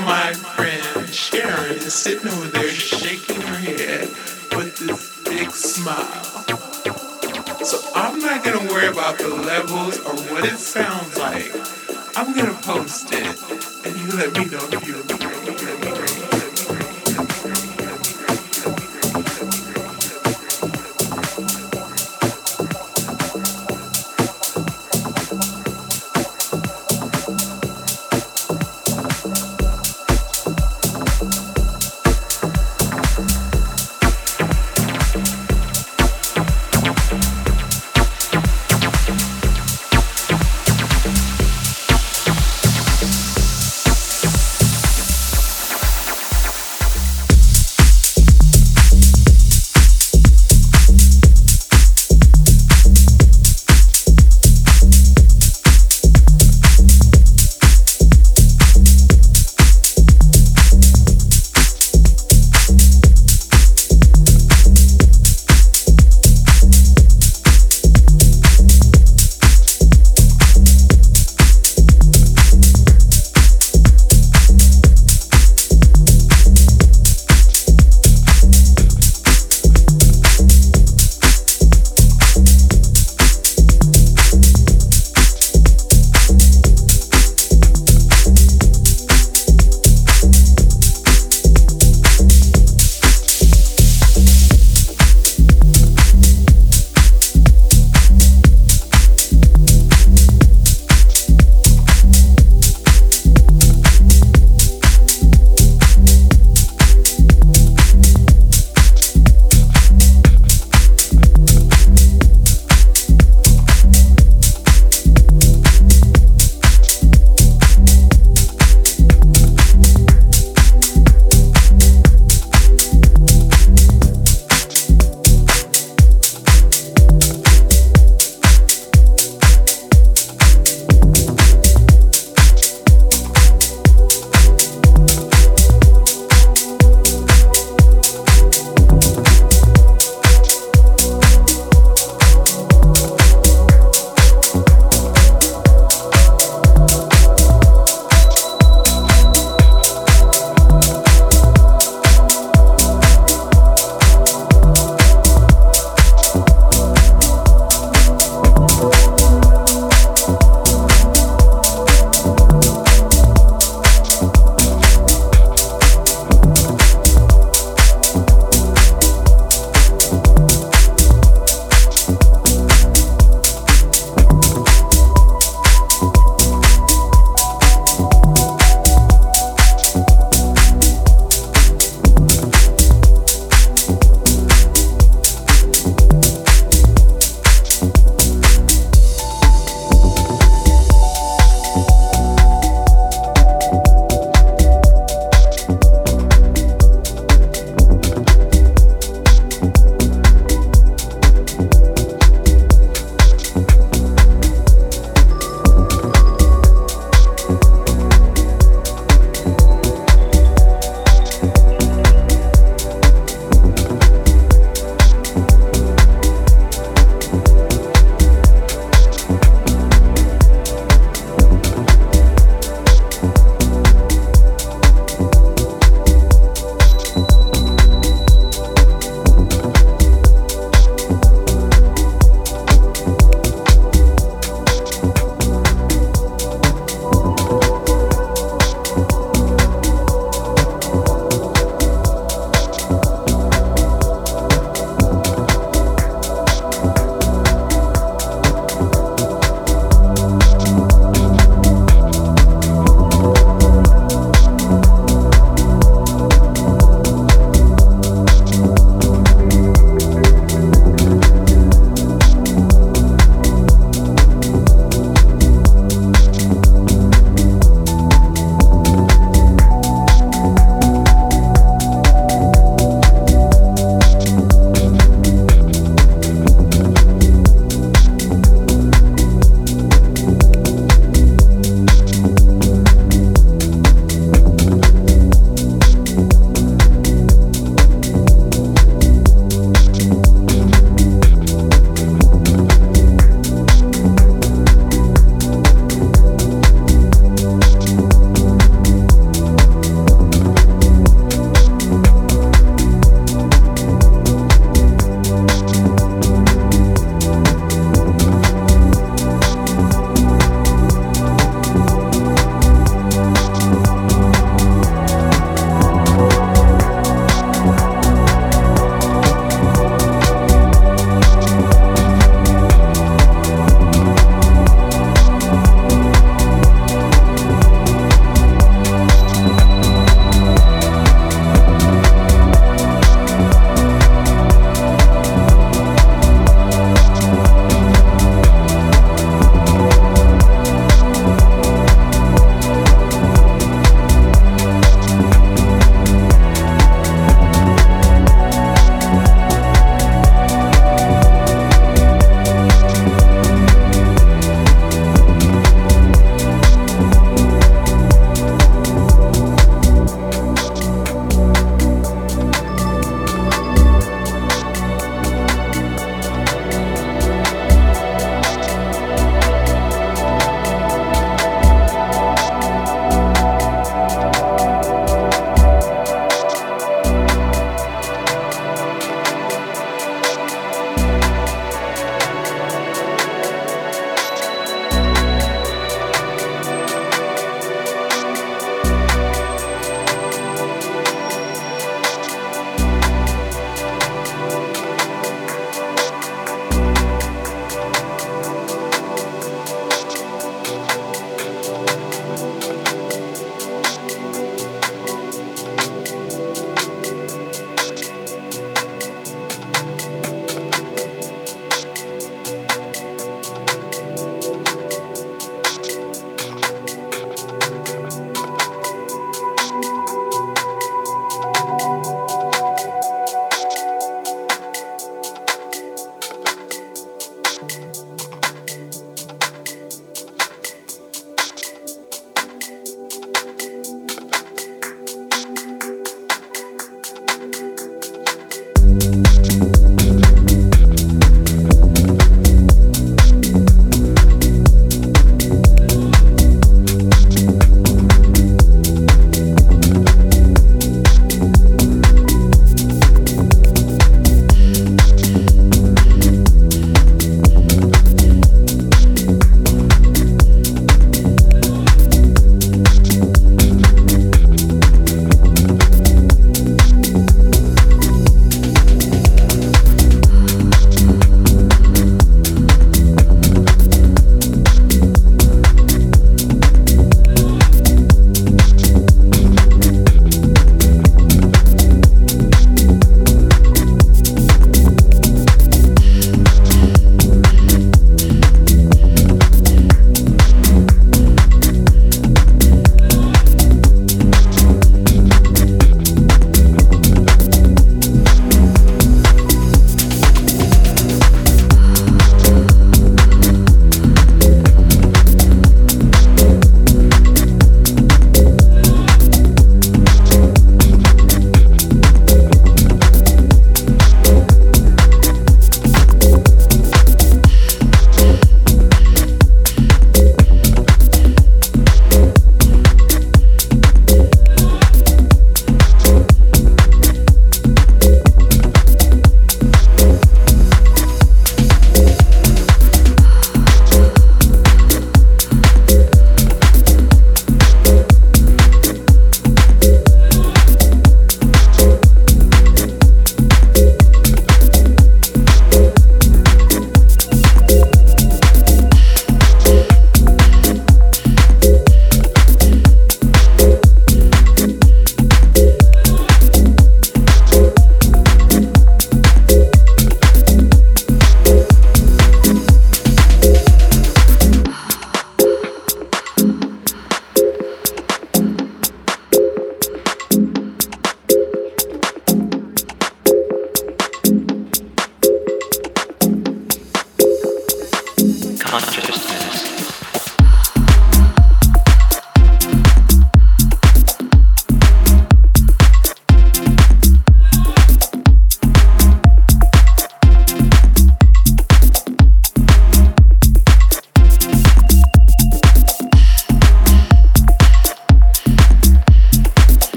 My friend Sharon is sitting over there shaking her head with this big smile. So I'm not gonna worry about the levels or what it sounds like. I'm gonna post it and you let me know if you agree.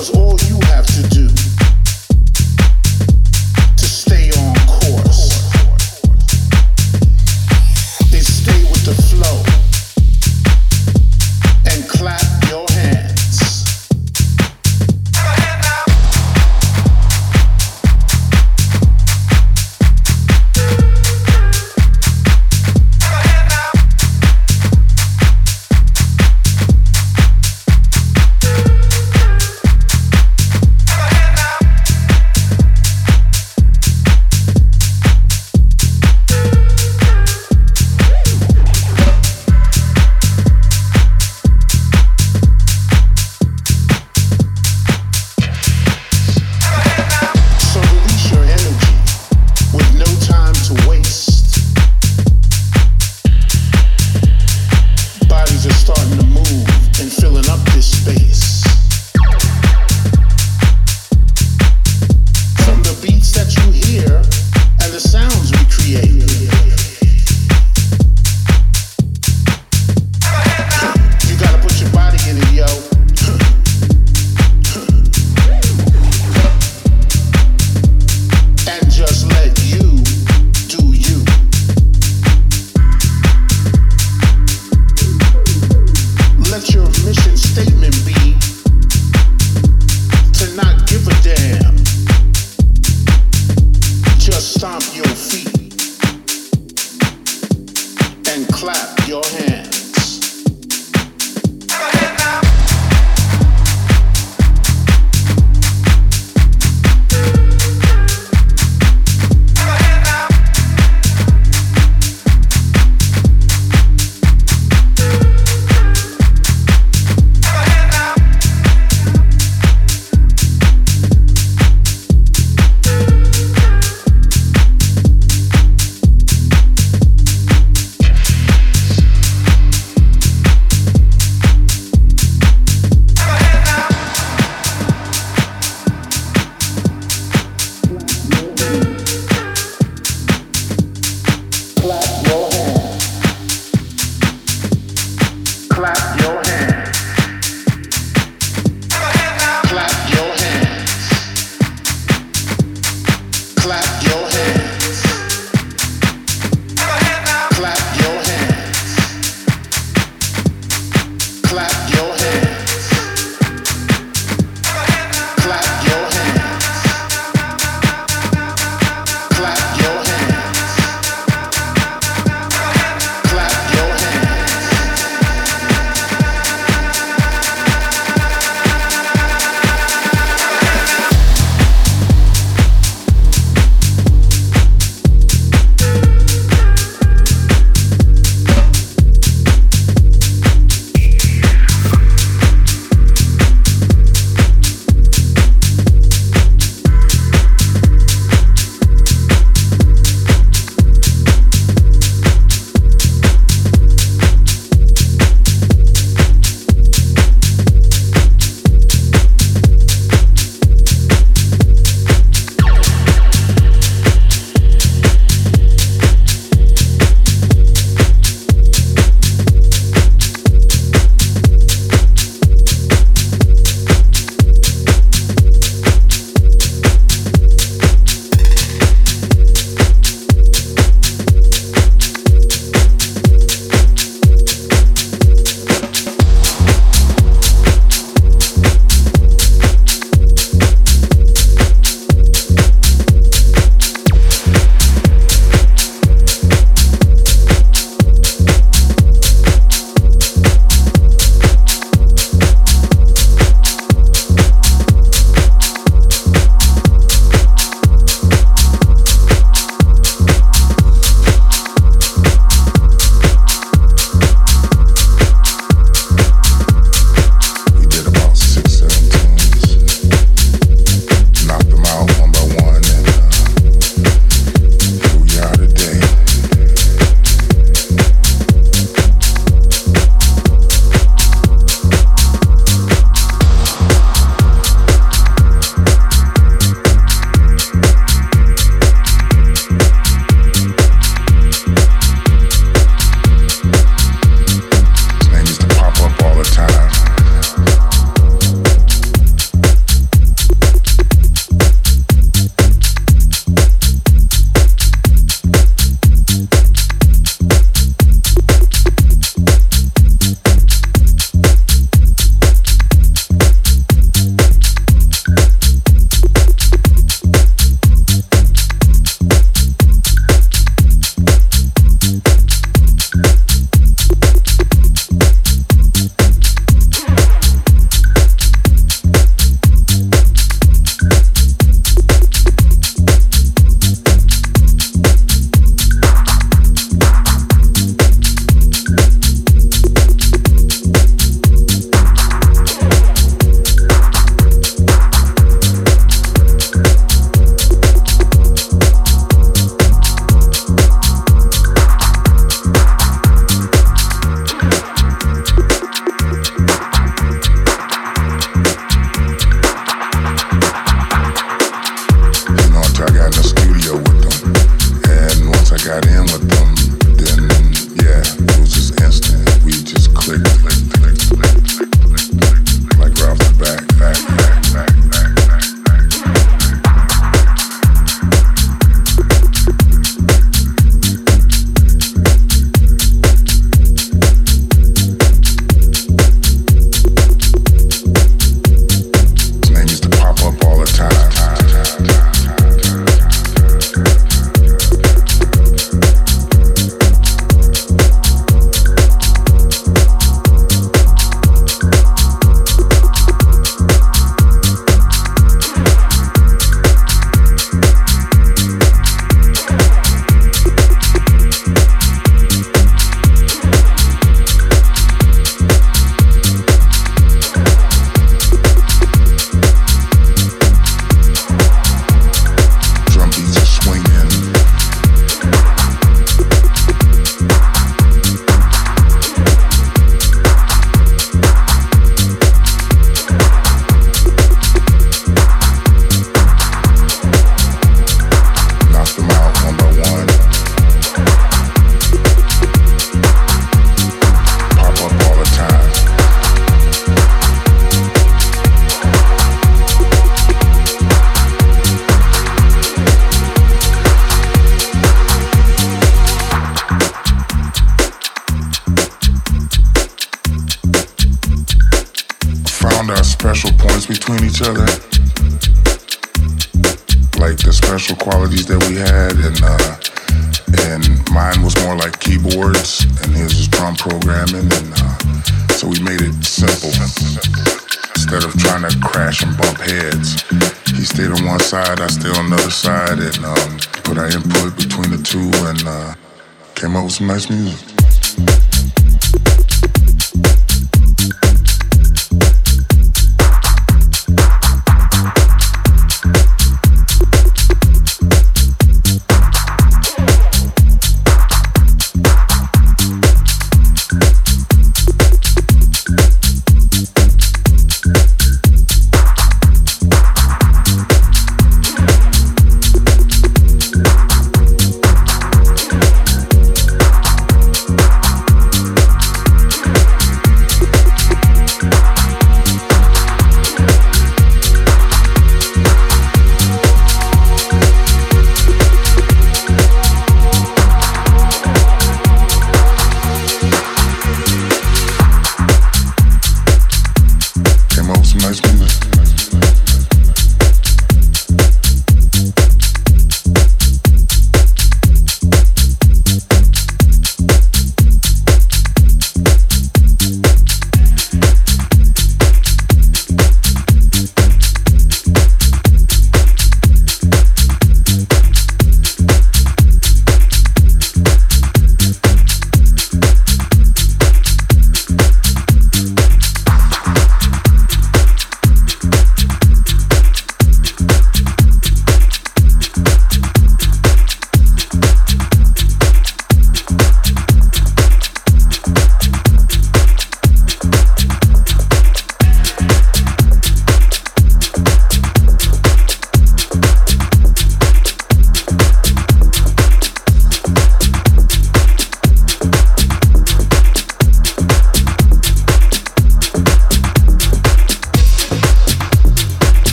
Cause all you